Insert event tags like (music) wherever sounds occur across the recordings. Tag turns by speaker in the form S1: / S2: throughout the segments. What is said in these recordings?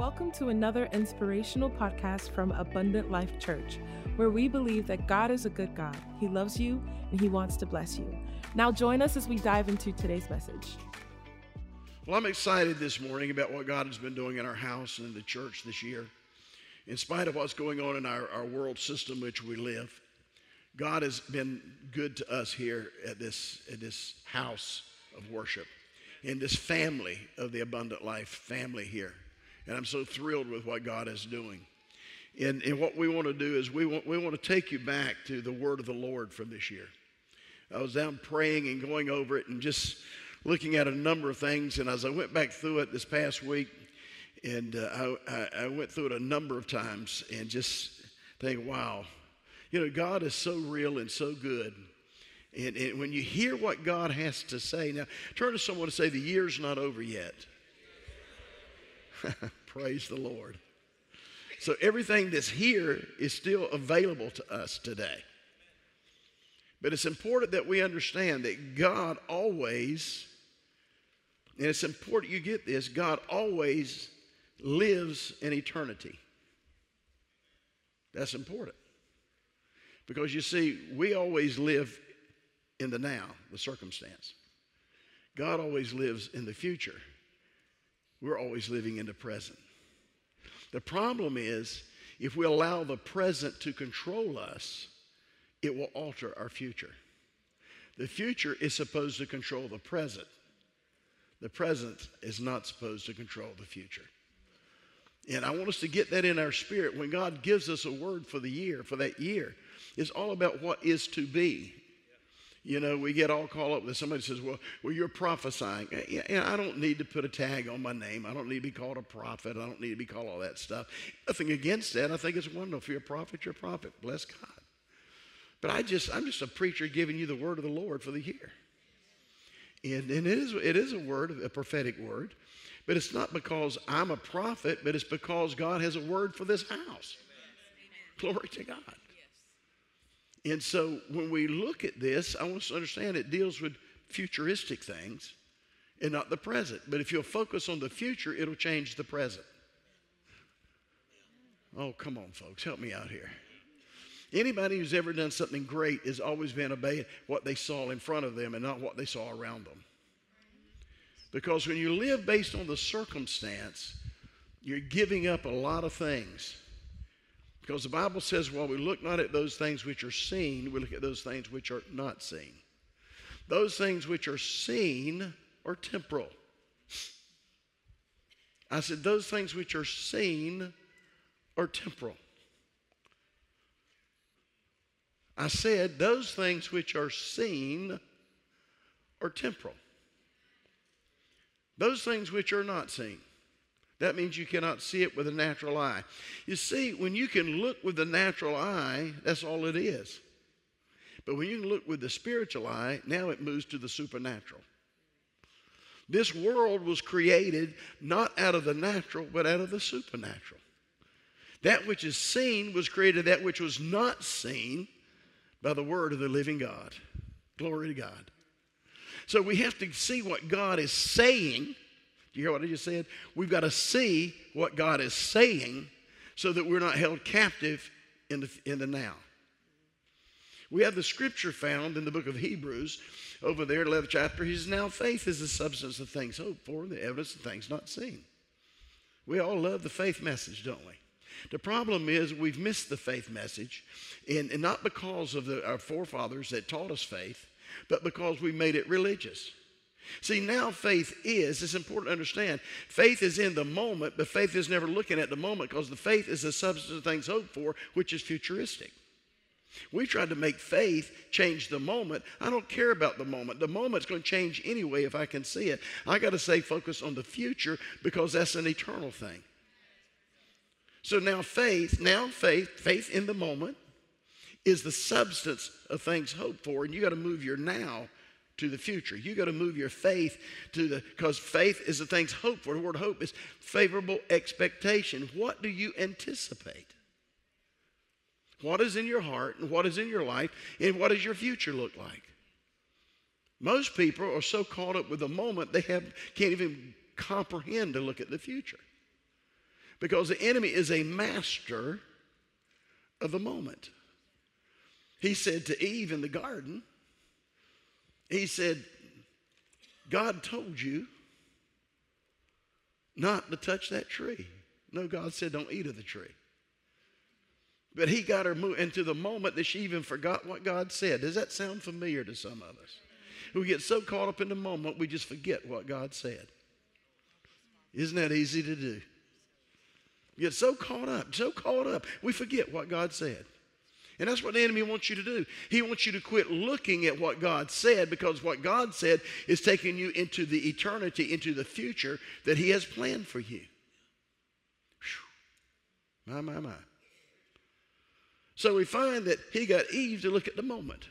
S1: Welcome to another inspirational podcast from Abundant Life Church, where we believe that God is a good God. He loves you and He wants to bless you. Now, join us as we dive into today's message.
S2: Well, I'm excited this morning about what God has been doing in our house and in the church this year. In spite of what's going on in our, our world system which we live, God has been good to us here at this, at this house of worship, in this family of the Abundant Life family here. And I'm so thrilled with what God is doing. And, and what we want to do is we want, we want to take you back to the word of the Lord from this year. I was down praying and going over it and just looking at a number of things. And as I went back through it this past week, and uh, I, I went through it a number of times and just think, wow, you know, God is so real and so good. And, and, when you hear what God has to say, now turn to someone and say, The year's not over yet. (laughs) Praise the Lord. So everything that's here is still available to us today. But it's important that we understand that God always, and it's important you get this, God always lives in eternity. That's important. Because you see, we always live in the now, the circumstance. God always lives in the future. We're always living in the present. The problem is, if we allow the present to control us, it will alter our future. The future is supposed to control the present. The present is not supposed to control the future. And I want us to get that in our spirit. When God gives us a word for the year, for that year, it's all about what is to be. You know, we get all caught up with somebody says, well, well, you're prophesying. And I don't need to put a tag on my name. I don't need to be called a prophet. I don't need to be called all that stuff. Nothing against that. I think it's wonderful. If you're a prophet, you're a prophet. Bless God. But I just, I'm just a preacher giving you the word of the Lord for the year. And, and it, is, it is a word, a prophetic word. But it's not because I'm a prophet, but it's because God has a word for this house. Amen. Glory to God. And so when we look at this, I want us to understand it deals with futuristic things and not the present. But if you'll focus on the future, it'll change the present. Oh, come on, folks, help me out here. Anybody who's ever done something great has always been obeying what they saw in front of them and not what they saw around them. Because when you live based on the circumstance, you're giving up a lot of things. Because the Bible says, while we look not at those things which are seen, we look at those things which are not seen. Those things which are seen are temporal. I said, those things which are seen are temporal. I said, those things which are seen are temporal. Those things which are not seen that means you cannot see it with a natural eye. You see, when you can look with the natural eye, that's all it is. But when you can look with the spiritual eye, now it moves to the supernatural. This world was created not out of the natural, but out of the supernatural. That which is seen was created, that which was not seen by the word of the living God. Glory to God. So we have to see what God is saying do you hear what I just said? We've got to see what God is saying so that we're not held captive in the, in the now. We have the scripture found in the book of Hebrews over there, 11th chapter. He says, Now faith is the substance of things hoped for the evidence of things not seen. We all love the faith message, don't we? The problem is we've missed the faith message, and, and not because of the, our forefathers that taught us faith, but because we made it religious. See, now faith is, it's important to understand, faith is in the moment, but faith is never looking at the moment because the faith is the substance of things hoped for, which is futuristic. We tried to make faith change the moment. I don't care about the moment. The moment's going to change anyway if I can see it. I got to say focus on the future because that's an eternal thing. So now faith, now faith, faith in the moment is the substance of things hoped for, and you got to move your now to the future. You got to move your faith to the, because faith is the things hoped for. The word hope is favorable expectation. What do you anticipate? What is in your heart and what is in your life and what does your future look like? Most people are so caught up with the moment they have, can't even comprehend to look at the future. Because the enemy is a master of the moment. He said to Eve in the garden, He said, God told you not to touch that tree. No, God said, don't eat of the tree. But he got her moved into the moment that she even forgot what God said. Does that sound familiar to some of us? We get so caught up in the moment, we just forget what God said. Isn't that easy to do? We get so caught up, so caught up, we forget what God said. And that's what the enemy wants you to do. He wants you to quit looking at what God said because what God said is taking you into the eternity, into the future that He has planned for you. Whew. My, my, my. So we find that he got Eve to look at the moment.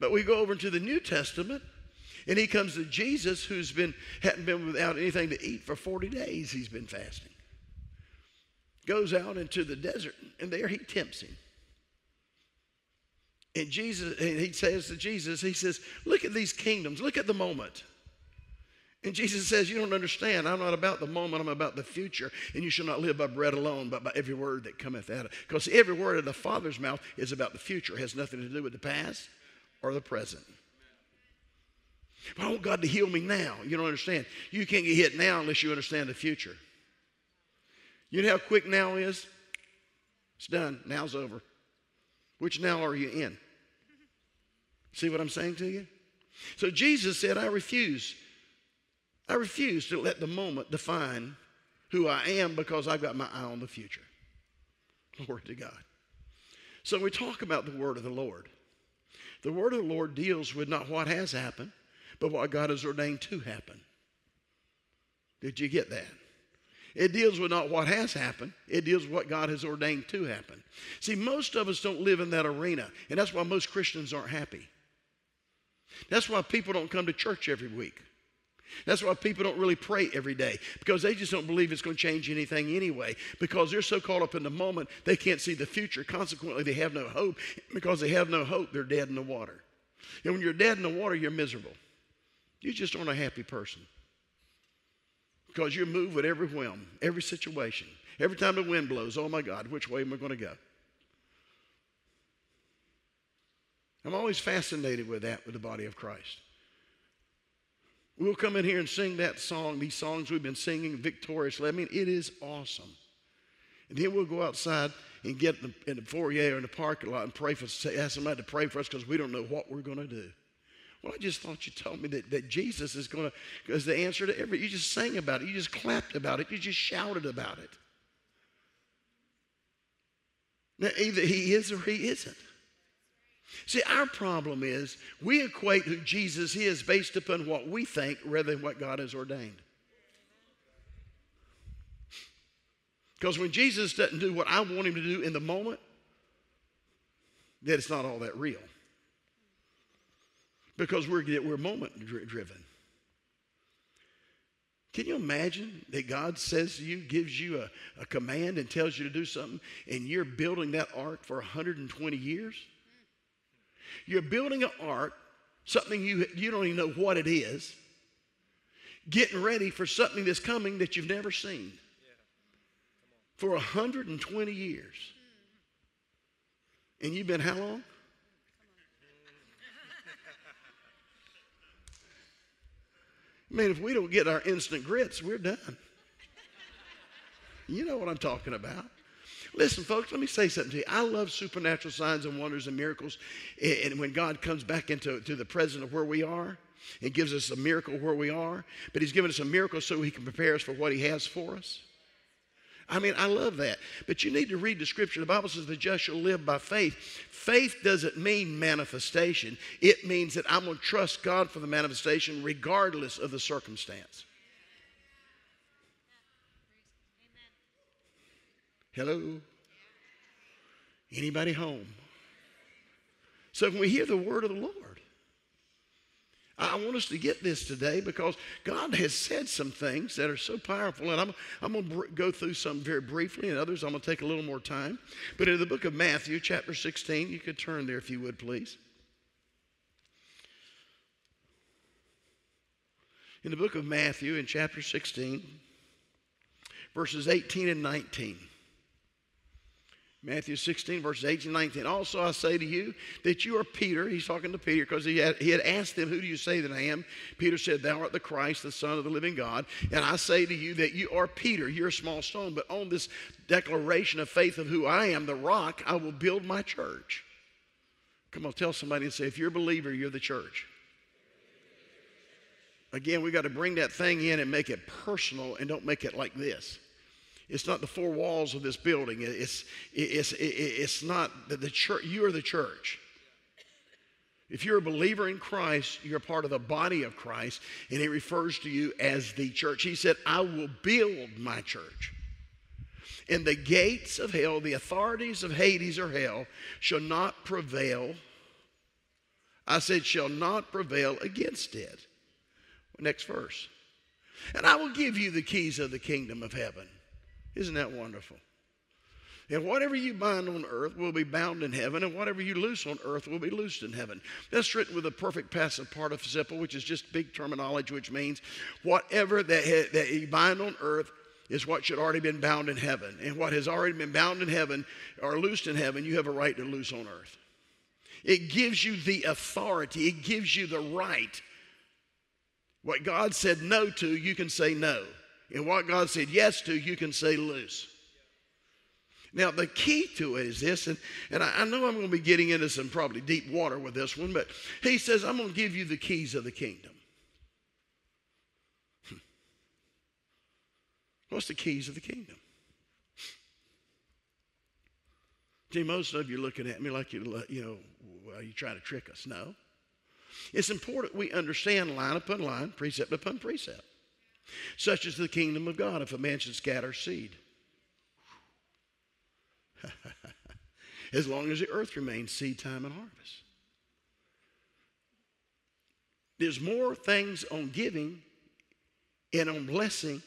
S2: But we go over into the New Testament, and he comes to Jesus, who's been hadn't been without anything to eat for 40 days. He's been fasting. Goes out into the desert, and there he tempts him. And Jesus, and he says to Jesus, he says, Look at these kingdoms, look at the moment. And Jesus says, You don't understand. I'm not about the moment, I'm about the future. And you shall not live by bread alone, but by every word that cometh out of it. Because every word of the Father's mouth is about the future, it has nothing to do with the past or the present. But I want God to heal me now. You don't understand. You can't get hit now unless you understand the future. You know how quick now is? It's done. Now's over. Which now are you in? See what I'm saying to you? So Jesus said, I refuse I refuse to let the moment define who I am because I've got my eye on the future. (laughs) Glory to God. So we talk about the word of the Lord. The word of the Lord deals with not what has happened, but what God has ordained to happen. Did you get that? It deals with not what has happened, it deals with what God has ordained to happen. See, most of us don't live in that arena, and that's why most Christians aren't happy. That's why people don't come to church every week. That's why people don't really pray every day because they just don't believe it's going to change anything anyway. Because they're so caught up in the moment, they can't see the future. Consequently, they have no hope. Because they have no hope, they're dead in the water. And when you're dead in the water, you're miserable. You just aren't a happy person because you move with every whim, every situation. Every time the wind blows, oh my God, which way am I going to go? I'm always fascinated with that with the body of Christ. We'll come in here and sing that song, these songs we've been singing victoriously. I mean, it is awesome. And then we'll go outside and get in the, in the foyer or in the parking lot and pray for, ask somebody to pray for us because we don't know what we're going to do. Well, I just thought you told me that, that Jesus is going to, is the answer to every, you just sang about it, you just clapped about it, you just shouted about it. Now, either he is or he isn't. See, our problem is we equate who Jesus is based upon what we think rather than what God has ordained. Because when Jesus doesn't do what I want him to do in the moment, then it's not all that real. Because we're, we're moment driven. Can you imagine that God says to you, gives you a, a command and tells you to do something, and you're building that ark for 120 years? You're building an ark, something you, you don't even know what it is, getting ready for something that's coming that you've never seen for 120 years. And you've been how long? I mean, if we don't get our instant grits, we're done. You know what I'm talking about. Listen, folks, let me say something to you. I love supernatural signs and wonders and miracles. And when God comes back into to the present of where we are and gives us a miracle where we are, but He's given us a miracle so He can prepare us for what He has for us. I mean, I love that. But you need to read the scripture. The Bible says the just shall live by faith. Faith doesn't mean manifestation, it means that I'm going to trust God for the manifestation regardless of the circumstance. Hello? Anybody home? So when we hear the word of the Lord, I want us to get this today because God has said some things that are so powerful. And I'm, I'm going to go through some very briefly, and others I'm going to take a little more time. But in the book of Matthew, chapter 16, you could turn there if you would, please. In the book of Matthew, in chapter 16, verses 18 and 19. Matthew 16, verses 18 and 19. Also, I say to you that you are Peter. He's talking to Peter because he had, he had asked him, Who do you say that I am? Peter said, Thou art the Christ, the Son of the living God. And I say to you that you are Peter. You're a small stone. But on this declaration of faith of who I am, the rock, I will build my church. Come on, tell somebody and say, If you're a believer, you're the church. Again, we got to bring that thing in and make it personal and don't make it like this. It's not the four walls of this building. It's, it's, it's not the, the church. You are the church. If you're a believer in Christ, you're part of the body of Christ, and he refers to you as the church. He said, I will build my church. And the gates of hell, the authorities of Hades or hell, shall not prevail. I said, shall not prevail against it. Next verse. And I will give you the keys of the kingdom of heaven. Isn't that wonderful? And whatever you bind on earth will be bound in heaven, and whatever you loose on earth will be loosed in heaven. That's written with a perfect passive participle, which is just big terminology, which means whatever that, that you bind on earth is what should already been bound in heaven. And what has already been bound in heaven or loosed in heaven, you have a right to loose on earth. It gives you the authority, it gives you the right. What God said no to, you can say no. And what God said yes to, you can say loose. Now, the key to it is this, and, and I, I know I'm going to be getting into some probably deep water with this one, but he says, I'm going to give you the keys of the kingdom. (laughs) What's the keys of the kingdom? See, most of you are looking at me like you, you know, are you trying to trick us? No. It's important we understand line upon line, precept upon precept. Such is the kingdom of God if a man should scatter seed. (laughs) as long as the earth remains, seed time and harvest. There's more things on giving and on blessing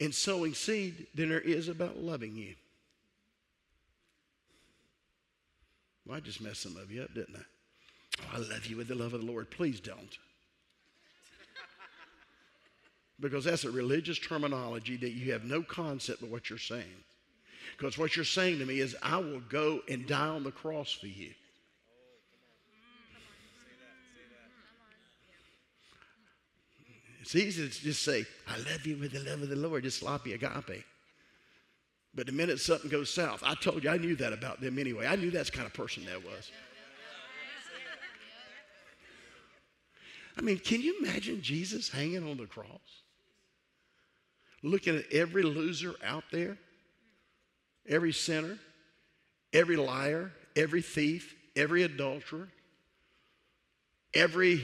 S2: and sowing seed than there is about loving you. Well, I just messed some of you up, didn't I? Oh, I love you with the love of the Lord. Please don't because that's a religious terminology that you have no concept of what you're saying. Because what you're saying to me is, I will go and die on the cross for you. It's easy to just say, I love you with the love of the Lord, just sloppy agape. But the minute something goes south, I told you I knew that about them anyway. I knew that's kind of person that was. I mean, can you imagine Jesus hanging on the cross? Looking at every loser out there, every sinner, every liar, every thief, every adulterer, every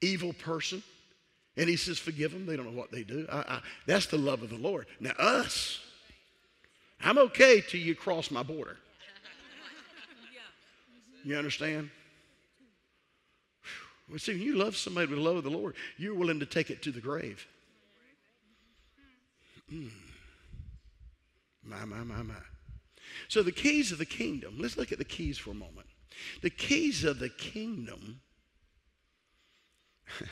S2: evil person. And he says, Forgive them. They don't know what they do. I, I, that's the love of the Lord. Now, us, I'm okay till you cross my border. You understand? Well, see, when you love somebody with the love of the Lord, you're willing to take it to the grave. (clears throat) My, my, my, my. So, the keys of the kingdom, let's look at the keys for a moment. The keys of the kingdom, (laughs)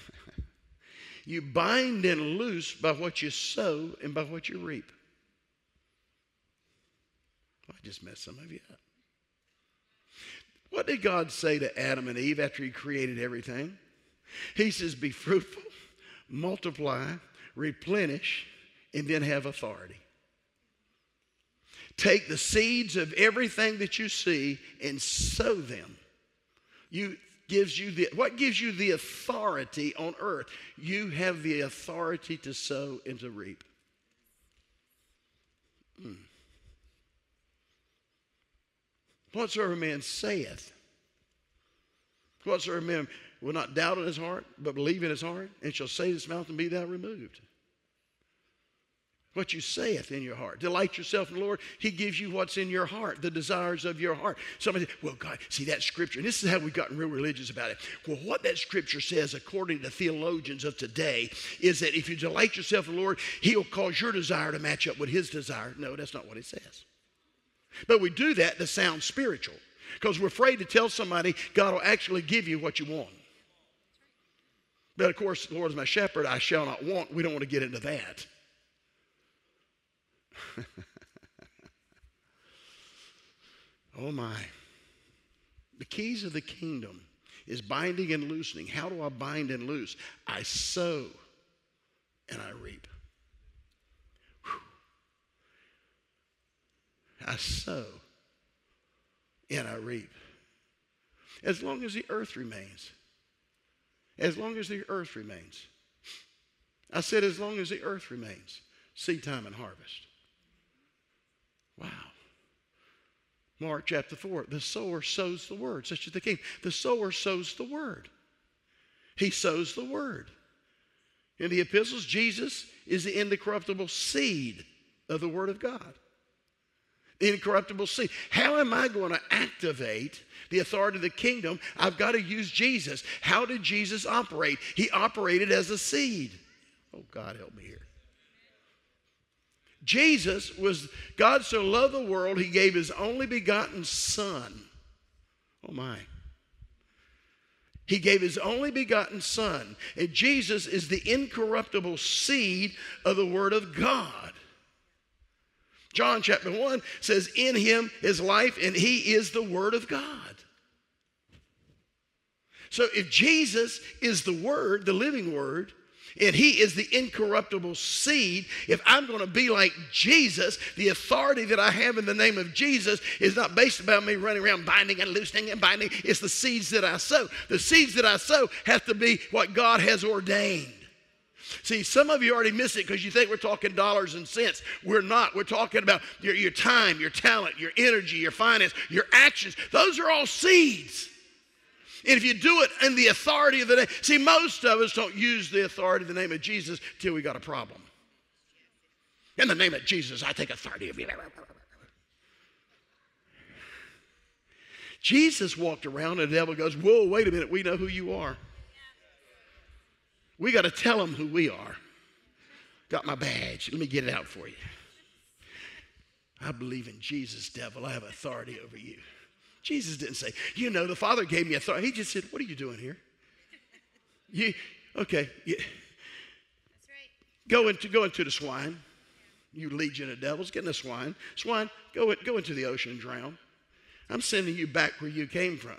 S2: you bind and loose by what you sow and by what you reap. I just messed some of you up. What did God say to Adam and Eve after He created everything? He says, Be fruitful, multiply, replenish, and then have authority. Take the seeds of everything that you see and sow them. You gives you the what gives you the authority on earth? You have the authority to sow and to reap. Hmm. Whatsoever man saith, whatsoever man will not doubt in his heart, but believe in his heart, and shall say this mountain, Be thou removed what you saith in your heart. Delight yourself in the Lord. He gives you what's in your heart, the desires of your heart. Somebody said, well, God, see that scripture, and this is how we've gotten real religious about it. Well, what that scripture says, according to theologians of today, is that if you delight yourself in the Lord, He'll cause your desire to match up with His desire. No, that's not what it says. But we do that to sound spiritual because we're afraid to tell somebody God will actually give you what you want. But of course, the Lord is my shepherd, I shall not want. We don't want to get into that. (laughs) oh my. The keys of the kingdom is binding and loosening. How do I bind and loose? I sow and I reap. Whew. I sow and I reap. As long as the earth remains. As long as the earth remains. I said, as long as the earth remains, seed time and harvest. Wow. Mark chapter 4 the sower sows the word, such as the king. The sower sows the word. He sows the word. In the epistles, Jesus is the incorruptible seed of the word of God. The incorruptible seed. How am I going to activate the authority of the kingdom? I've got to use Jesus. How did Jesus operate? He operated as a seed. Oh, God, help me here. Jesus was, God so loved the world, he gave his only begotten Son. Oh, my. He gave his only begotten Son. And Jesus is the incorruptible seed of the Word of God. John chapter 1 says, In him is life, and he is the Word of God. So if Jesus is the Word, the living Word, and he is the incorruptible seed. If I'm going to be like Jesus, the authority that I have in the name of Jesus is not based about me running around binding and loosening and binding. It's the seeds that I sow. The seeds that I sow have to be what God has ordained. See, some of you already miss it because you think we're talking dollars and cents. We're not. We're talking about your, your time, your talent, your energy, your finance, your actions. Those are all seeds. And if you do it in the authority of the name, see, most of us don't use the authority of the name of Jesus till we got a problem. In the name of Jesus, I take authority of you. Jesus walked around and the devil goes, Whoa, wait a minute, we know who you are. We got to tell them who we are. Got my badge. Let me get it out for you. I believe in Jesus, devil. I have authority over you. Jesus didn't say, you know, the Father gave me authority. He just said, what are you doing here? (laughs) You, okay. You, That's right. Go into, go into the swine. You legion of devils, get in the swine. Swine, go, go into the ocean and drown. I'm sending you back where you came from.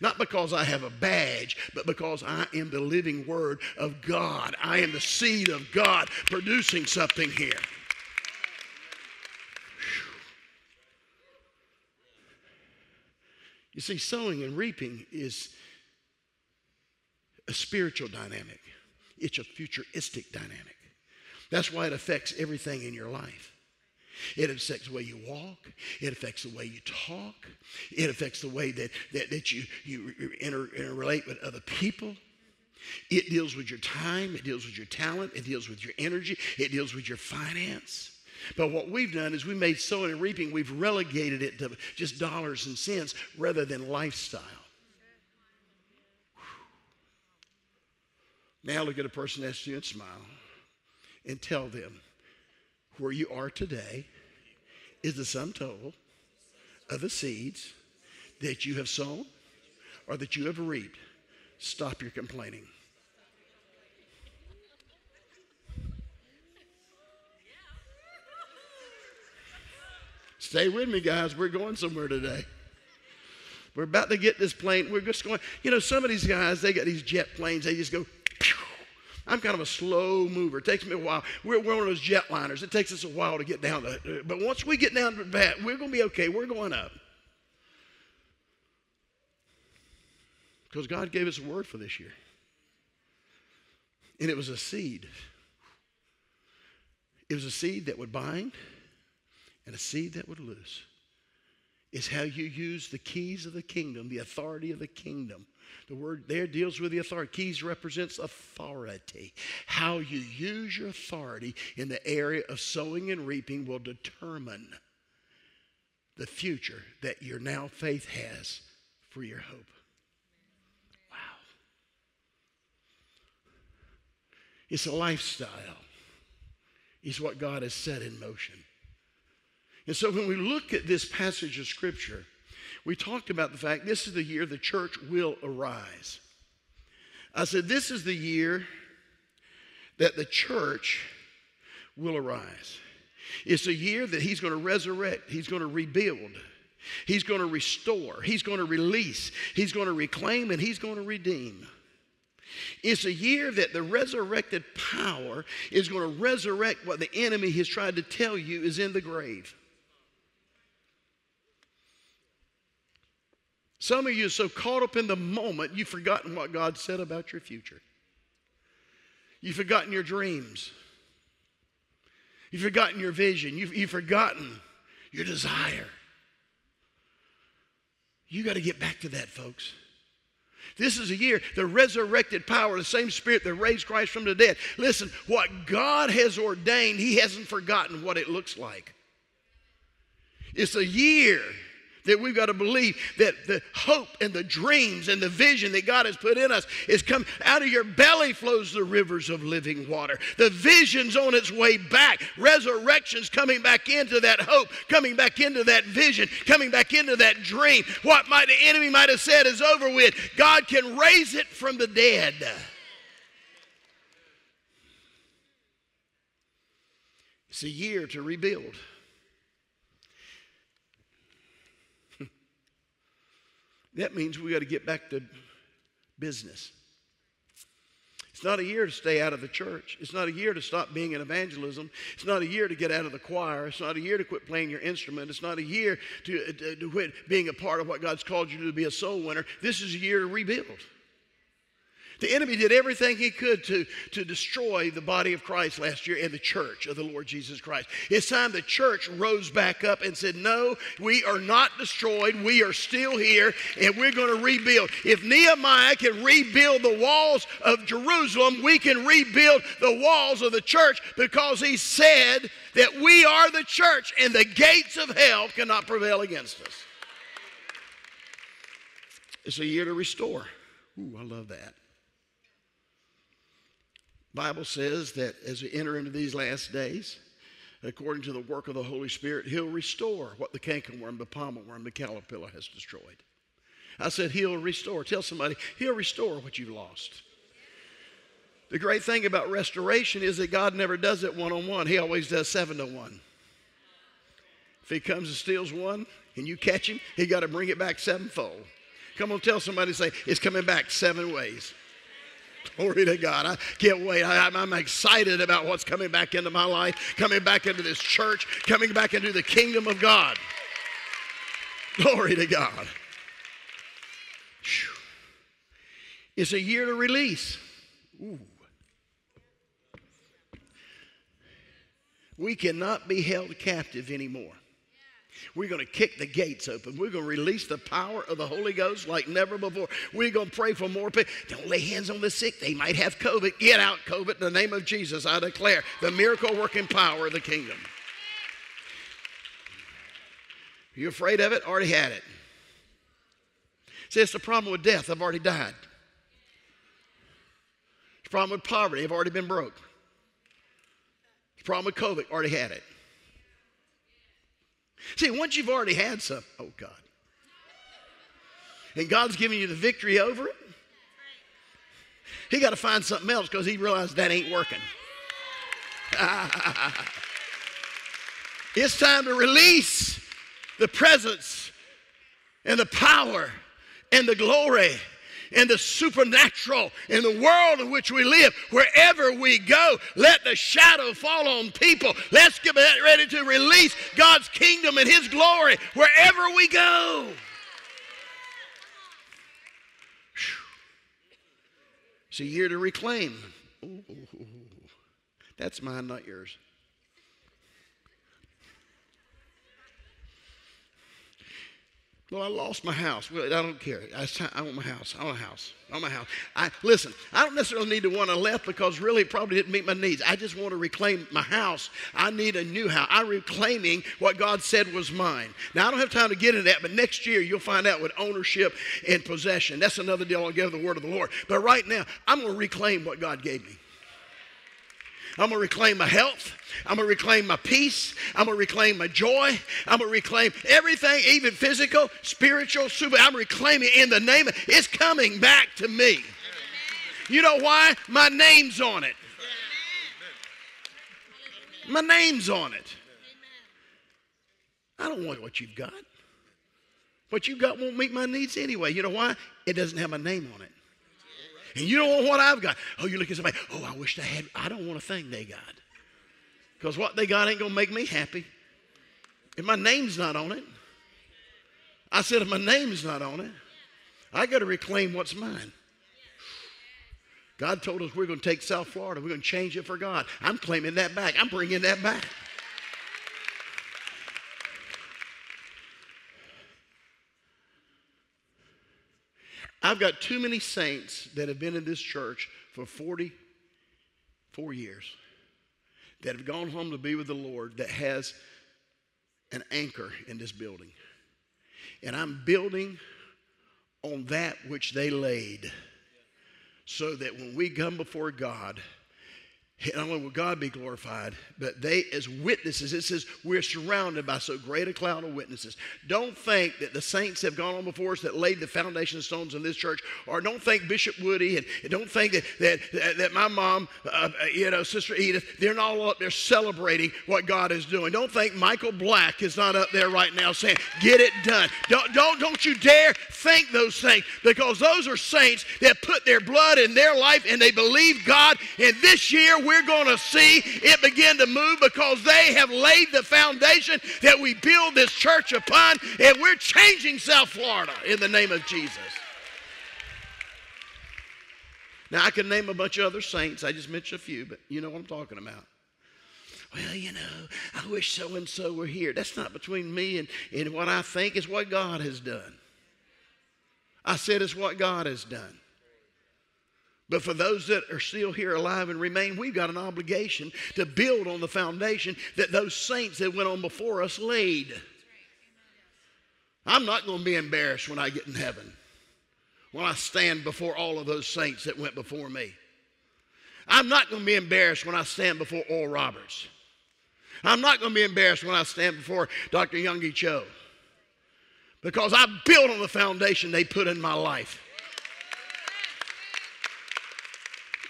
S2: Not because I have a badge, but because I am the living word of God. I am the seed of God producing something here. You see, sowing and reaping is a spiritual dynamic, it's a futuristic dynamic. That's why it affects everything in your life. It affects the way you walk. It affects the way you talk. It affects the way that, that, that you, you inter, interrelate with other people. It deals with your time. It deals with your talent. It deals with your energy. It deals with your finance. But what we've done is we made sowing and reaping, we've relegated it to just dollars and cents rather than lifestyle. Now look at a person next to you and smile and tell them where you are today is the sum total of the seeds that you have sown or that you have reaped. Stop your complaining. Stay with me, guys. We're going somewhere today. We're about to get this plane. We're just going, you know, some of these guys, they got these jet planes, they just go. I'm kind of a slow mover. It takes me a while. We're, we're one of those jetliners. It takes us a while to get down to But once we get down to that, we're going to be okay. We're going up. Because God gave us a word for this year. And it was a seed. It was a seed that would bind and a seed that would loose is how you use the keys of the kingdom, the authority of the kingdom. The word there deals with the authority. Keys represents authority. How you use your authority in the area of sowing and reaping will determine the future that your now faith has for your hope. Wow. It's a lifestyle. It's what God has set in motion. And so when we look at this passage of Scripture, we talked about the fact this is the year the church will arise. I said, this is the year that the church will arise. It's a year that He's going to resurrect, He's going to rebuild, He's going to restore, He's going to release, He's going to reclaim, and He's going to redeem. It's a year that the resurrected power is going to resurrect what the enemy has tried to tell you is in the grave. Some of you are so caught up in the moment, you've forgotten what God said about your future. You've forgotten your dreams. You've forgotten your vision. You've, you've forgotten your desire. You got to get back to that, folks. This is a year, the resurrected power, the same spirit that raised Christ from the dead. Listen, what God has ordained, He hasn't forgotten what it looks like. It's a year that we've got to believe that the hope and the dreams and the vision that God has put in us is come out of your belly flows the rivers of living water. The vision's on its way back. Resurrection's coming back into that hope, coming back into that vision, coming back into that dream. What might the enemy might have said is over with. God can raise it from the dead. It's a year to rebuild. That means we got to get back to business. It's not a year to stay out of the church. It's not a year to stop being in evangelism. It's not a year to get out of the choir. It's not a year to quit playing your instrument. It's not a year to, uh, to, to quit being a part of what God's called you to be a soul winner. This is a year to rebuild. The enemy did everything he could to, to destroy the body of Christ last year and the church of the Lord Jesus Christ. It's time the church rose back up and said, No, we are not destroyed. We are still here and we're going to rebuild. If Nehemiah can rebuild the walls of Jerusalem, we can rebuild the walls of the church because he said that we are the church and the gates of hell cannot prevail against us. It's a year to restore. Ooh, I love that. Bible says that as we enter into these last days, according to the work of the Holy Spirit, He'll restore what the cankerworm, the palmer worm, the caterpillar has destroyed. I said, He'll restore. Tell somebody, He'll restore what you've lost. The great thing about restoration is that God never does it one on one, He always does seven to one. If He comes and steals one and you catch Him, He got to bring it back sevenfold. Come on, tell somebody, say, It's coming back seven ways. Glory to God. I can't wait. I, am excited about what's coming back into my life, coming back into this church, coming back into the kingdom of God. Glory to God. It's a year to release. Ooh. We cannot be held captive anymore. We're going to kick the gates open. We're going to release the power of the Holy Ghost like never before. We're going to pray for more people. Don't lay hands on the sick. They might have COVID. Get out, COVID. In the name of Jesus, I declare the miracle working power of the kingdom. You afraid of it? Already had it. See, it's the problem with death. I've already died. It's the problem with poverty. I've already been broke. It's the problem with COVID. Already had it. See, once you've already had some, oh God, and God's giving you the victory over it, he got to find something else because he realized that ain't working. (laughs) it's time to release the presence and the power and the glory and the supernatural in the world in which we live. Wherever we go, let the shadow fall on people. Let's get ready to release God's kingdom and His glory wherever we go. It's a year to reclaim. Ooh, that's mine, not yours. Well, I lost my house. Well, I don't care. I, I want my house. I want a house. I want my house. I, listen, I don't necessarily need the one I left because really it probably didn't meet my needs. I just want to reclaim my house. I need a new house. I'm reclaiming what God said was mine. Now, I don't have time to get into that, but next year you'll find out with ownership and possession. That's another deal I'll give the word of the Lord. But right now, I'm going to reclaim what God gave me. I'm going to reclaim my health. I'm going to reclaim my peace. I'm going to reclaim my joy. I'm going to reclaim everything, even physical, spiritual, super. I'm reclaiming in the name of it's coming back to me. You know why? My name's on it. My name's on it. I don't want what you've got. What you've got won't meet my needs anyway. You know why? It doesn't have my name on it. And you don't want what I've got. Oh, you look at somebody, oh, I wish they had, I don't want a thing they got. Because what they got ain't going to make me happy. If my name's not on it, I said, if my name's not on it, I got to reclaim what's mine. God told us we're going to take South Florida, we're going to change it for God. I'm claiming that back, I'm bringing that back. I've got too many saints that have been in this church for 44 years that have gone home to be with the Lord that has an anchor in this building. And I'm building on that which they laid so that when we come before God, not only will God be glorified, but they, as witnesses, it says we're surrounded by so great a cloud of witnesses. Don't think that the saints have gone on before us that laid the foundation stones in this church, or don't think Bishop Woody, and, don't think that, that, that my mom, uh, you know, Sister Edith, they're not all up there celebrating what God is doing. Don't think Michael Black is not up there right now saying, get it done. Don't, don't, don't you dare think those things, because those are saints that put their blood in their life and they believe God, and this year we're going to see it begin to move because they have laid the foundation that we build this church upon, and we're changing South Florida in the name of Jesus. Now, I can name a bunch of other saints. I just mentioned a few, but you know what I'm talking about. Well, you know, I wish so and so were here. That's not between me and, and what I think, it's what God has done. I said it's what God has done. But for those that are still here alive and remain, we've got an obligation to build on the foundation that those saints that went on before us laid. I'm not going to be embarrassed when I get in heaven, when I stand before all of those saints that went before me. I'm not going to be embarrassed when I stand before Oral Roberts. I'm not going to be embarrassed when I stand before Dr. Yonggi Cho because I built on the foundation they put in my life.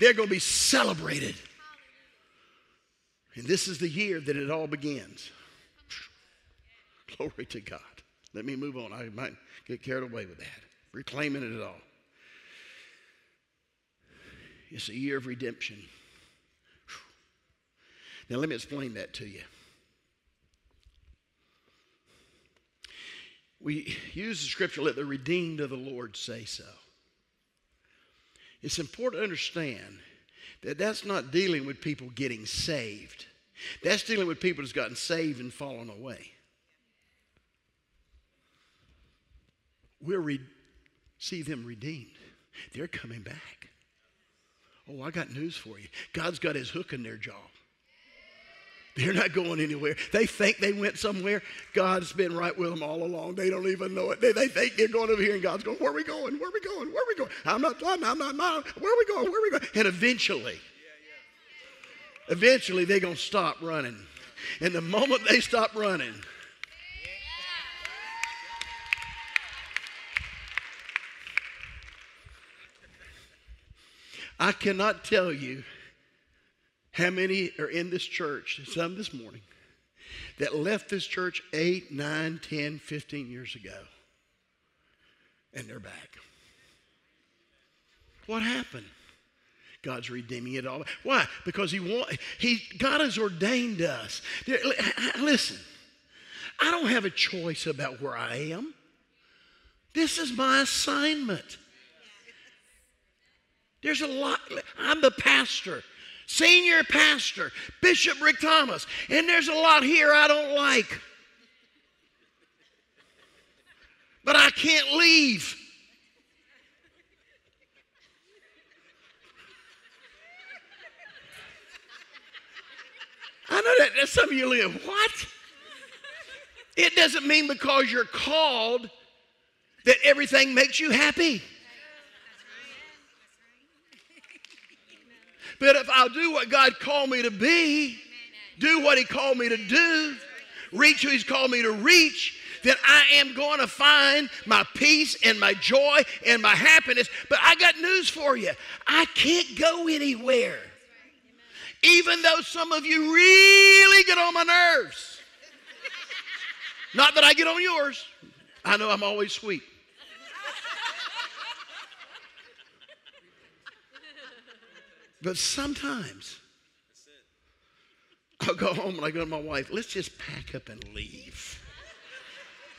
S2: They're going to be celebrated. And this is the year that it all begins. (laughs) Glory to God. Let me move on. I might get carried away with that. Reclaiming it all. It's a year of redemption. (sighs) Now, let me explain that to you. We use the scripture, let the redeemed of the Lord say so. It's important to understand that that's not dealing with people getting saved. That's dealing with people that's gotten saved and fallen away. We'll re- see them redeemed. They're coming back. Oh, I got news for you. God's got his hook in their jaw. They're not going anywhere. They think they went somewhere. God's been right with them all along. They don't even know it. They, they think they're going over here, and God's going, Where are we going? Where are we going? Where are we going? I'm not, I'm not, I'm not, where are we going? Where are we going? And eventually, eventually they're going to stop running. And the moment they stop running, I cannot tell you how many are in this church, some this morning, that left this church 8, 9, 10, 15 years ago, and they're back? What happened? God's redeeming it all. Why? Because He want He God has ordained us. Listen, I don't have a choice about where I am. This is my assignment. There's a lot. I'm the pastor senior pastor, Bishop Rick Thomas. And there's a lot here I don't like. But I can't leave. I know that some of you live, what? It doesn't mean because you're called that everything makes you happy. But if I'll do what God called me to be, do what He called me to do, reach who He's called me to reach, then I am going to find my peace and my joy and my happiness. But I got news for you I can't go anywhere. Even though some of you really get on my nerves. Not that I get on yours. I know I'm always sweet. But sometimes I'll go home and I go to my wife, let's just pack up and leave.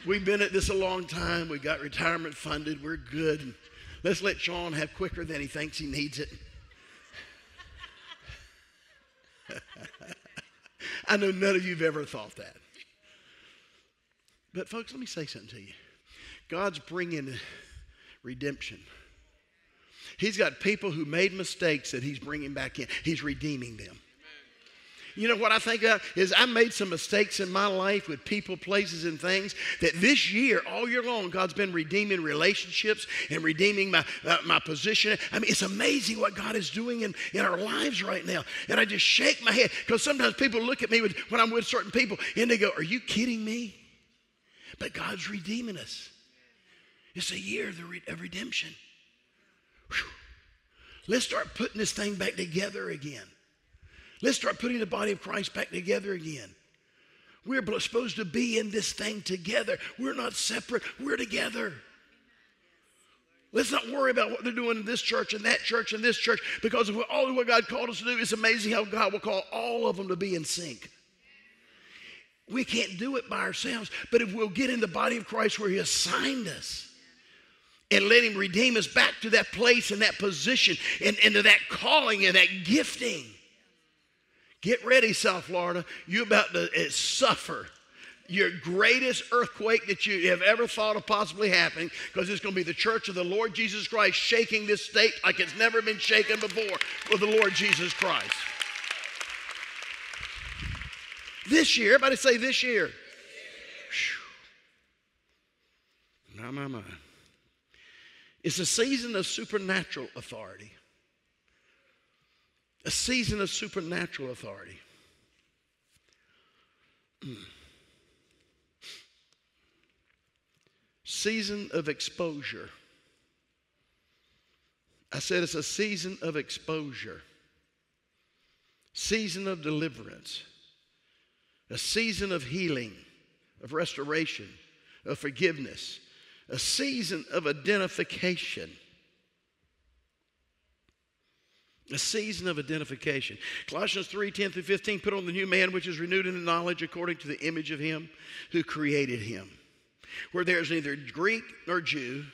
S2: We've been at this a long time. We got retirement funded. We're good. Let's let Sean have quicker than he thinks he needs it. (laughs) I know none of you have ever thought that. But, folks, let me say something to you. God's bringing redemption. He's got people who made mistakes that He's bringing back in, He's redeeming them. You know what I think of is I made some mistakes in my life with people, places, and things that this year, all year long, God's been redeeming relationships and redeeming my, uh, my position. I mean, it's amazing what God is doing in, in our lives right now. And I just shake my head because sometimes people look at me with, when I'm with certain people and they go, Are you kidding me? But God's redeeming us. It's a year of, re- of redemption. Whew. Let's start putting this thing back together again. Let's start putting the body of Christ back together again. We're supposed to be in this thing together. We're not separate, we're together. Let's not worry about what they're doing in this church and that church and this church because all of what God called us to do. It's amazing how God will call all of them to be in sync. We can't do it by ourselves, but if we'll get in the body of Christ where He assigned us, and let him redeem us back to that place and that position and, and to that calling and that gifting. Get ready, South Florida. You're about to uh, suffer your greatest earthquake that you have ever thought of possibly happening because it's going to be the church of the Lord Jesus Christ shaking this state like it's never been shaken before with the Lord Jesus Christ. This year, everybody say this year. Now, my, my. It's a season of supernatural authority. A season of supernatural authority. Mm. Season of exposure. I said it's a season of exposure, season of deliverance, a season of healing, of restoration, of forgiveness, a season of identification. A season of identification. Colossians 3 10 through 15 put on the new man which is renewed in the knowledge according to the image of him who created him. Where there is neither Greek nor Jew,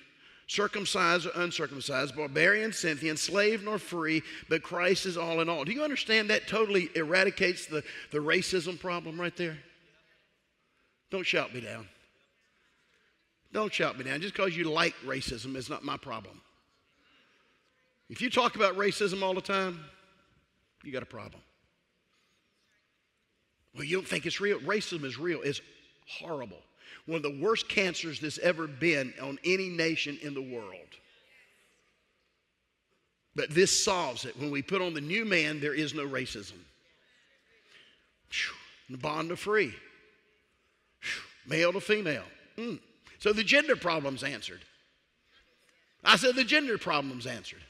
S2: circumcised or uncircumcised, barbarian, Scythian, slave nor free, but Christ is all in all. Do you understand that totally eradicates the, the racism problem right there? Don't shout me down. Don't shout me down. Just because you like racism is not my problem. If you talk about racism all the time, you got a problem. Well, you don't think it's real? Racism is real. It's horrible. One of the worst cancers that's ever been on any nation in the world. But this solves it. When we put on the new man, there is no racism. The bond of free, male to female. Mm. So the gender problem's answered. I said the gender problem's answered.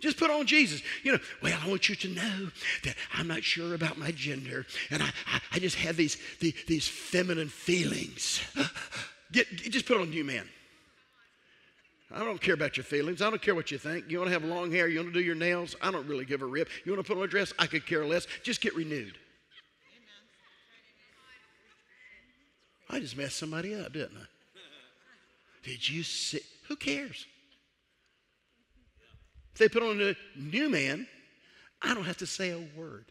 S2: Just put on Jesus. You know, well, I want you to know that I'm not sure about my gender, and I, I, I just have these, the, these feminine feelings. (gasps) Get, just put on new man. I don't care about your feelings. I don't care what you think. You want to have long hair? You want to do your nails? I don't really give a rip. You want to put on a dress? I could care less. Just get renewed. I just messed somebody up, didn't I? Did you see? Who cares? If they put on a new man, I don't have to say a word.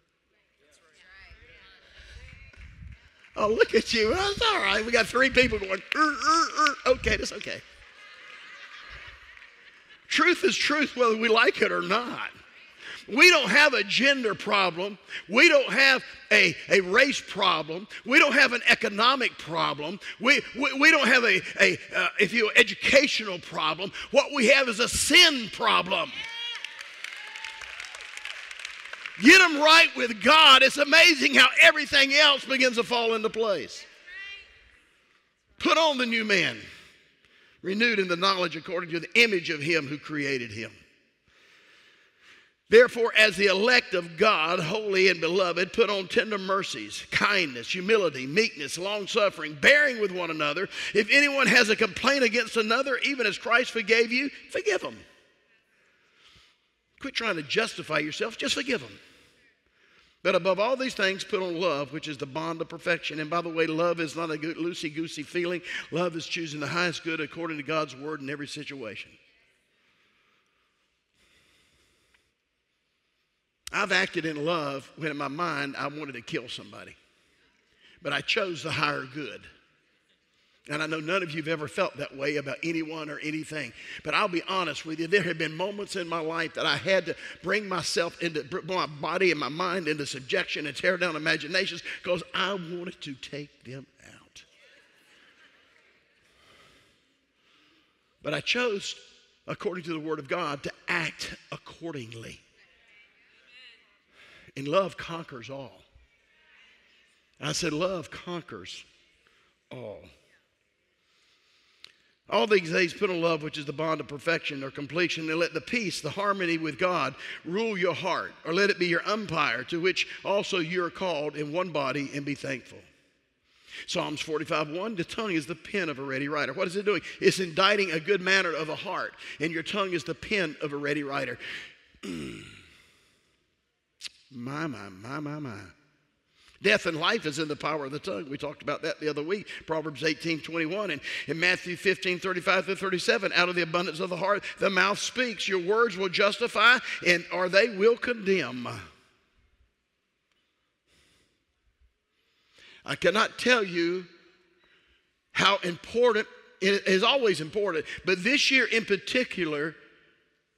S2: Oh, look at you. That's all right. We got three people going, er, er, er. okay, that's okay. Truth is truth whether we like it or not. We don't have a gender problem. We don't have a, a race problem. We don't have an economic problem. We, we, we don't have a, a uh, if you educational problem. What we have is a sin problem. Get them right with God. It's amazing how everything else begins to fall into place. Put on the new man, renewed in the knowledge according to the image of him who created him. Therefore, as the elect of God, holy and beloved, put on tender mercies, kindness, humility, meekness, long suffering, bearing with one another. If anyone has a complaint against another, even as Christ forgave you, forgive him. Quit trying to justify yourself, just forgive them. But above all these things, put on love, which is the bond of perfection. And by the way, love is not a loosey goosey feeling. Love is choosing the highest good according to God's word in every situation. I've acted in love when in my mind I wanted to kill somebody, but I chose the higher good. And I know none of you have ever felt that way about anyone or anything. But I'll be honest with you, there have been moments in my life that I had to bring myself into my body and my mind into subjection and tear down imaginations because I wanted to take them out. But I chose, according to the Word of God, to act accordingly. And love conquers all. I said, love conquers all. All these days put on love, which is the bond of perfection or completion, and let the peace, the harmony with God, rule your heart, or let it be your umpire, to which also you are called in one body, and be thankful. Psalms 45 1, the tongue is the pen of a ready writer. What is it doing? It's inditing a good manner of the heart, and your tongue is the pen of a ready writer. (clears throat) my, my, my, my, my. Death and life is in the power of the tongue. We talked about that the other week. Proverbs 18 21 and in Matthew 15 35 through 37. Out of the abundance of the heart, the mouth speaks. Your words will justify and or they will condemn. I cannot tell you how important it is always important, but this year in particular,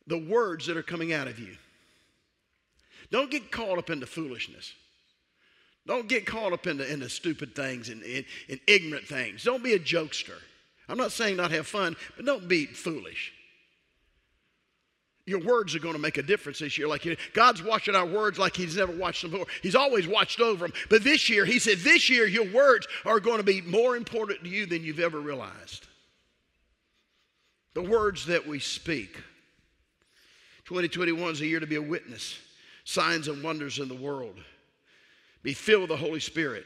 S2: the words that are coming out of you. Don't get caught up into foolishness. Don't get caught up in the, stupid things and, and, and ignorant things. Don't be a jokester. I'm not saying not have fun, but don't be foolish. Your words are going to make a difference this year. Like God's watching our words like He's never watched them before. He's always watched over them. But this year, He said, this year your words are going to be more important to you than you've ever realized. The words that we speak. 2021 is a year to be a witness, signs and wonders in the world. Be filled with the Holy Spirit.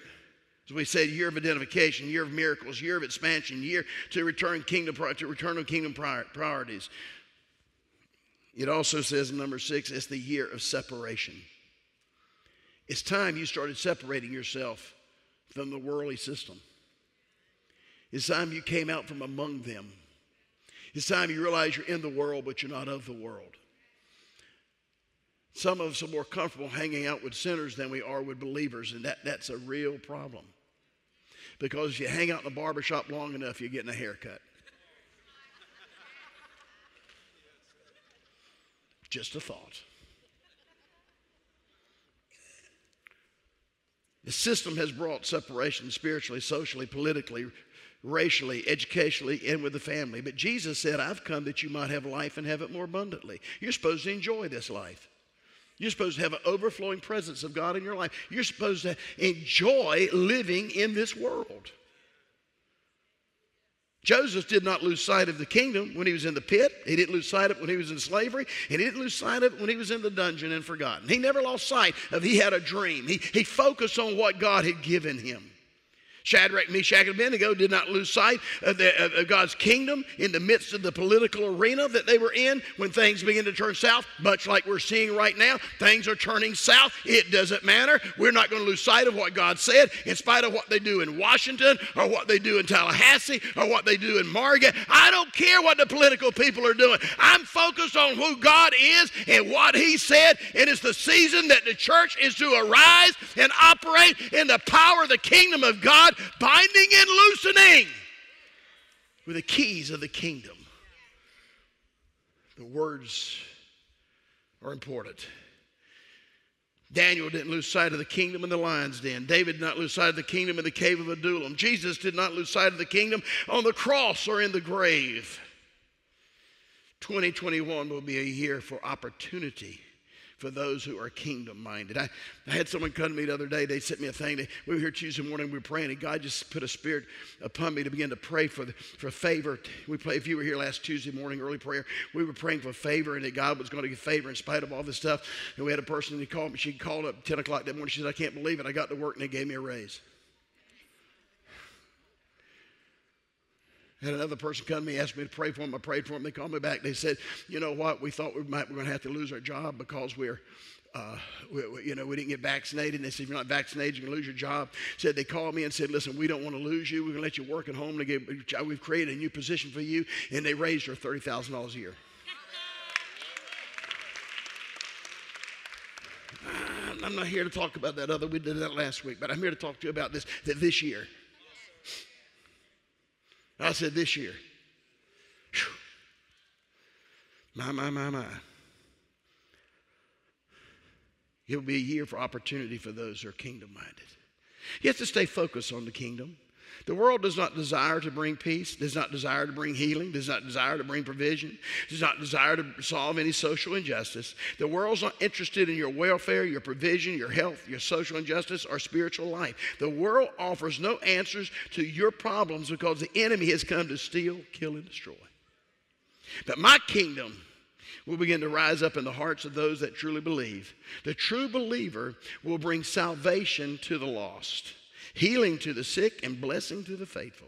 S2: As we said, year of identification, year of miracles, year of expansion, year to return kingdom to return to kingdom priorities. It also says number six, it's the year of separation. It's time you started separating yourself from the worldly system. It's time you came out from among them. It's time you realize you're in the world, but you're not of the world. Some of us are more comfortable hanging out with sinners than we are with believers, and that, that's a real problem. Because if you hang out in a barbershop long enough, you're getting a haircut. Just a thought. The system has brought separation spiritually, socially, politically, racially, educationally, and with the family. But Jesus said, I've come that you might have life and have it more abundantly. You're supposed to enjoy this life. You're supposed to have an overflowing presence of God in your life. You're supposed to enjoy living in this world. Joseph did not lose sight of the kingdom when he was in the pit. He didn't lose sight of it when he was in slavery. And he didn't lose sight of it when he was in the dungeon and forgotten. He never lost sight of he had a dream. He, he focused on what God had given him. Shadrach, Meshach, and Abednego did not lose sight of, the, of, God's kingdom in the midst of the political arena that they were in when things began to turn south, much like we're seeing right now. Things are turning south. It doesn't matter. We're not going to lose sight of what God said, in spite of what they do in Washington or what they do in Tallahassee or what they do in Margate. I don't care what the political people are doing. I'm focused on who God is and what He said. It's the season that the church is to arise and operate in the power of the kingdom of God binding and loosening with the keys of the kingdom. The words are important. Daniel didn't lose sight of the kingdom in the lion's den. David did not lose sight of the kingdom in the cave of Adullam. Jesus did not lose sight of the kingdom on the cross or in the grave. 2021 will be a year for opportunity for those who are kingdom minded. I, I had someone come to me the other day. They sent me a thing. They, we were here Tuesday morning. We were praying, and God just put a spirit upon me to begin to pray for the, for favor. We play. If you were here last Tuesday morning, early prayer, we were praying for favor, and that God was going to give favor in spite of all this stuff. And we had a person who called me. She called up 10 o'clock that morning. She said, "I can't believe it. I got to work, and they gave me a raise." Had another person come to me, asked me to pray for them. I prayed for them. They called me back. They said, "You know what? We thought we might we're going to have to lose our job because we're." Uh, we, we, you know, we didn't get vaccinated. And they said, if you're not vaccinated, you're going to lose your job. Said they called me and said, listen, we don't want to lose you. We're going to let you work at home. We've created a new position for you. And they raised her $30,000 a year. I'm not here to talk about that other. We did that last week, but I'm here to talk to you about this. That this year, I said this year. Whew. My, my, my, my. It will be a year for opportunity for those who are kingdom minded. You have to stay focused on the kingdom. The world does not desire to bring peace, does not desire to bring healing, does not desire to bring provision, does not desire to solve any social injustice. The world's not interested in your welfare, your provision, your health, your social injustice, or spiritual life. The world offers no answers to your problems because the enemy has come to steal, kill, and destroy. But my kingdom will begin to rise up in the hearts of those that truly believe. The true believer will bring salvation to the lost healing to the sick, and blessing to the faithful.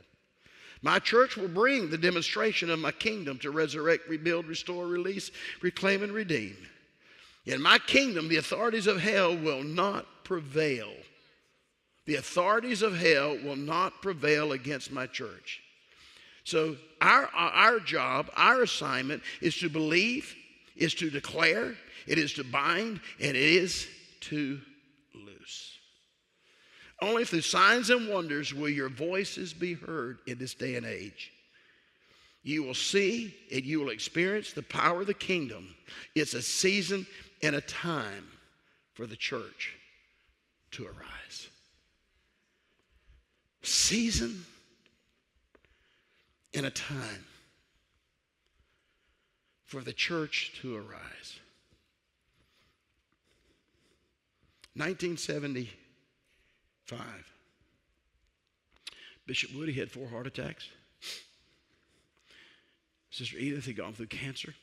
S2: My church will bring the demonstration of my kingdom to resurrect, rebuild, restore, release, reclaim, and redeem. In my kingdom, the authorities of hell will not prevail. The authorities of hell will not prevail against my church. So, our, our job, our assignment is to believe, is to declare, it is to bind, and it is to only through signs and wonders will your voices be heard in this day and age. You will see and you will experience the power of the kingdom. It's a season and a time for the church to arise. Season and a time for the church to arise. 1970 Five. Bishop Woody had four heart attacks. Sister Edith had gone through cancer.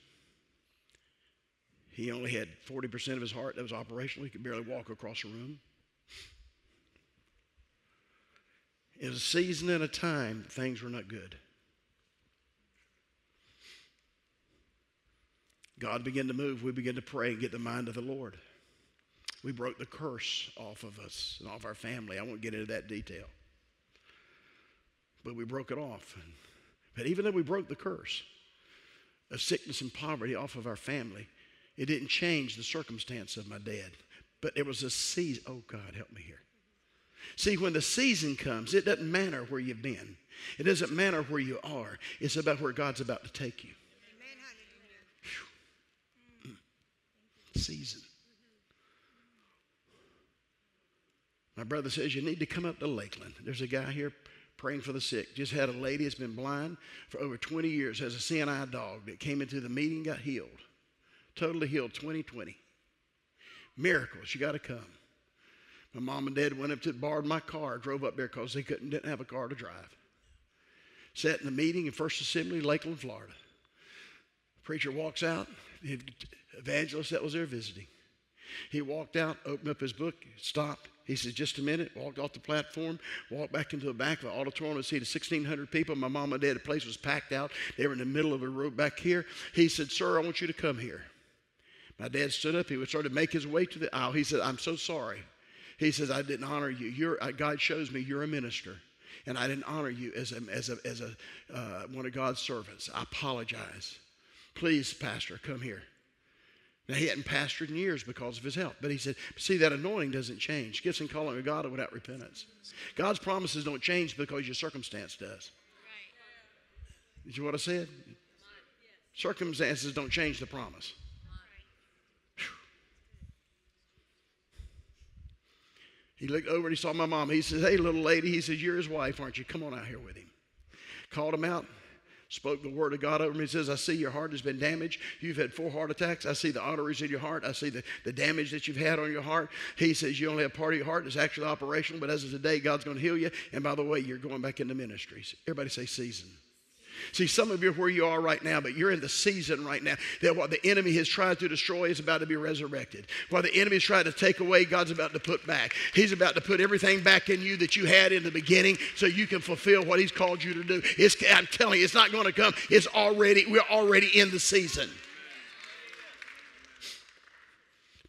S2: He only had 40% of his heart that was operational. He could barely walk across a room. It was a season and a time things were not good. God began to move. We began to pray and get the mind of the Lord. We broke the curse off of us and off our family. I won't get into that detail. But we broke it off. But even though we broke the curse of sickness and poverty off of our family, it didn't change the circumstance of my dad. But it was a season. Oh, God, help me here. See, when the season comes, it doesn't matter where you've been. It doesn't matter where you are. It's about where God's about to take you. Amen. Mm. Season. My brother says, You need to come up to Lakeland. There's a guy here praying for the sick. Just had a lady that's been blind for over 20 years, has a seeing-eye dog that came into the meeting, got healed. Totally healed 2020. Miracles, you got to come. My mom and dad went up to borrowed my car, drove up there because they couldn't didn't have a car to drive. Sat in the meeting in First Assembly, Lakeland, Florida. preacher walks out, the evangelist that was there visiting. He walked out, opened up his book, stopped, he said, just a minute, walked off the platform, walked back into the back of the auditorium and seated 1,600 people. My mom and dad, the place was packed out. They were in the middle of a road back here. He said, Sir, I want you to come here. My dad stood up. He would start to make his way to the aisle. He said, I'm so sorry. He says, I didn't honor you. You're, uh, God shows me you're a minister, and I didn't honor you as a, as a, as a uh, one of God's servants. I apologize. Please, Pastor, come here. Now, he hadn't pastored in years because of his health. But he said, see, that anointing doesn't change. Gifts and calling of God without repentance. God's promises don't change because your circumstance does. Did you what I said? Circumstances don't change the promise. He looked over and he saw my mom. He says, Hey, little lady. He says, You're his wife, aren't you? Come on out here with him. Called him out, spoke the word of God over me. He says, I see your heart has been damaged. You've had four heart attacks. I see the arteries in your heart. I see the, the damage that you've had on your heart. He says, You only have part of your heart that's actually operational, but as of today, God's going to heal you. And by the way, you're going back into ministries. Everybody say season. See, some of you are where you are right now, but you're in the season right now that what the enemy has tried to destroy is about to be resurrected. What the enemy has tried to take away, God's about to put back. He's about to put everything back in you that you had in the beginning so you can fulfill what He's called you to do. It's, I'm telling you, it's not going to come. It's already, we're already in the season.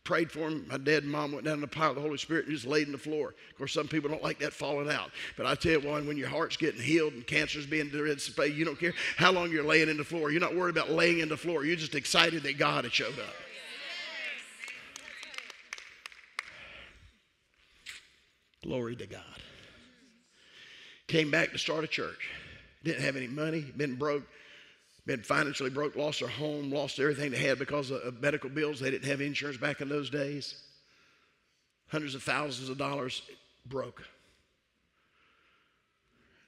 S2: Prayed for him. My dad and mom went down in the power of the Holy Spirit and just laid in the floor. Of course, some people don't like that falling out. But I tell you what, when your heart's getting healed and cancer's being dissipated, you don't care how long you're laying in the floor. You're not worried about laying in the floor. You're just excited that God had showed up. Glory to God. Came back to start a church. Didn't have any money, been broke been financially broke, lost their home, lost everything they had because of medical bills. They didn't have insurance back in those days. Hundreds of thousands of dollars broke.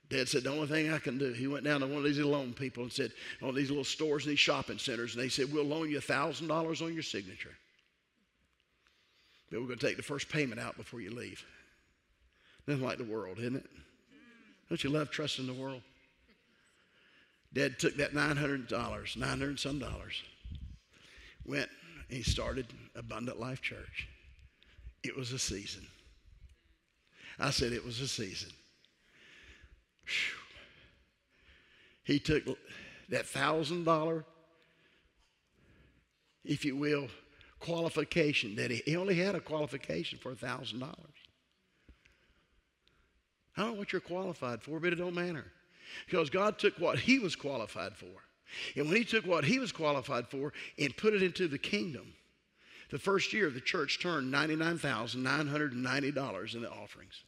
S2: Dad said, The only thing I can do, he went down to one of these loan people and said, On these little stores, and these shopping centers, and they said, We'll loan you $1,000 on your signature. But we're going to take the first payment out before you leave. Nothing like the world, isn't it? Don't you love trusting the world? Dad took that $900, 900 some dollars, went and he started Abundant Life Church. It was a season. I said it was a season. Whew. He took that thousand dollar, if you will, qualification that he, he only had a qualification for a thousand dollars. I don't know what you're qualified for, but it don't matter. Because God took what he was qualified for. And when he took what he was qualified for and put it into the kingdom, the first year the church turned $99,990 in the offerings.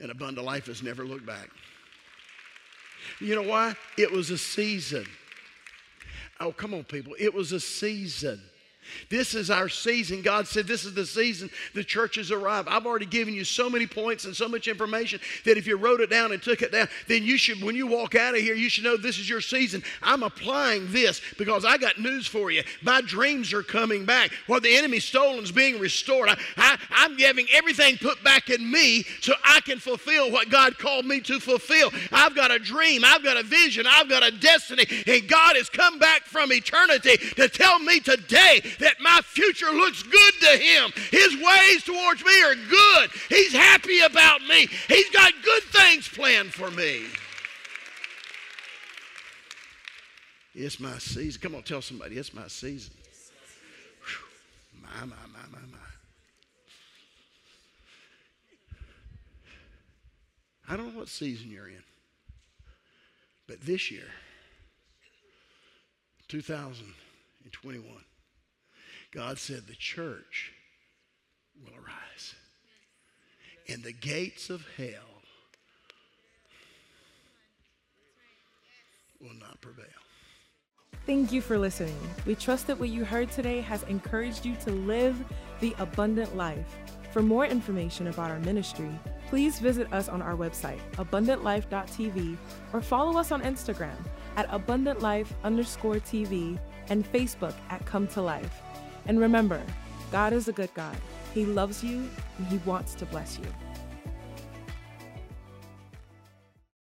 S2: And Abundant Life has never looked back. You know why? It was a season. Oh, come on, people. It was a season. This is our season. God said, This is the season the church has arrived. I've already given you so many points and so much information that if you wrote it down and took it down, then you should, when you walk out of here, you should know this is your season. I'm applying this because I got news for you. My dreams are coming back. What the enemy stolen is being restored. I, I, I'm having everything put back in me so I can fulfill what God called me to fulfill. I've got a dream, I've got a vision, I've got a destiny, and God has come back from eternity to tell me today that my future looks good to him. His ways towards me are good. He's happy about me. He's got good things planned for me. It's my season. Come on, tell somebody, it's my season. Whew. My, my, my, my, my. I don't know what season you're in, but this year, 2021, God said the church will arise. And the gates of hell will not prevail.
S1: Thank you for listening. We trust that what you heard today has encouraged you to live the abundant life. For more information about our ministry, please visit us on our website, abundantlife.tv, or follow us on Instagram at abundantlife underscore TV and Facebook at Come to Life. And remember, God is a good God. He loves you and He wants to bless you.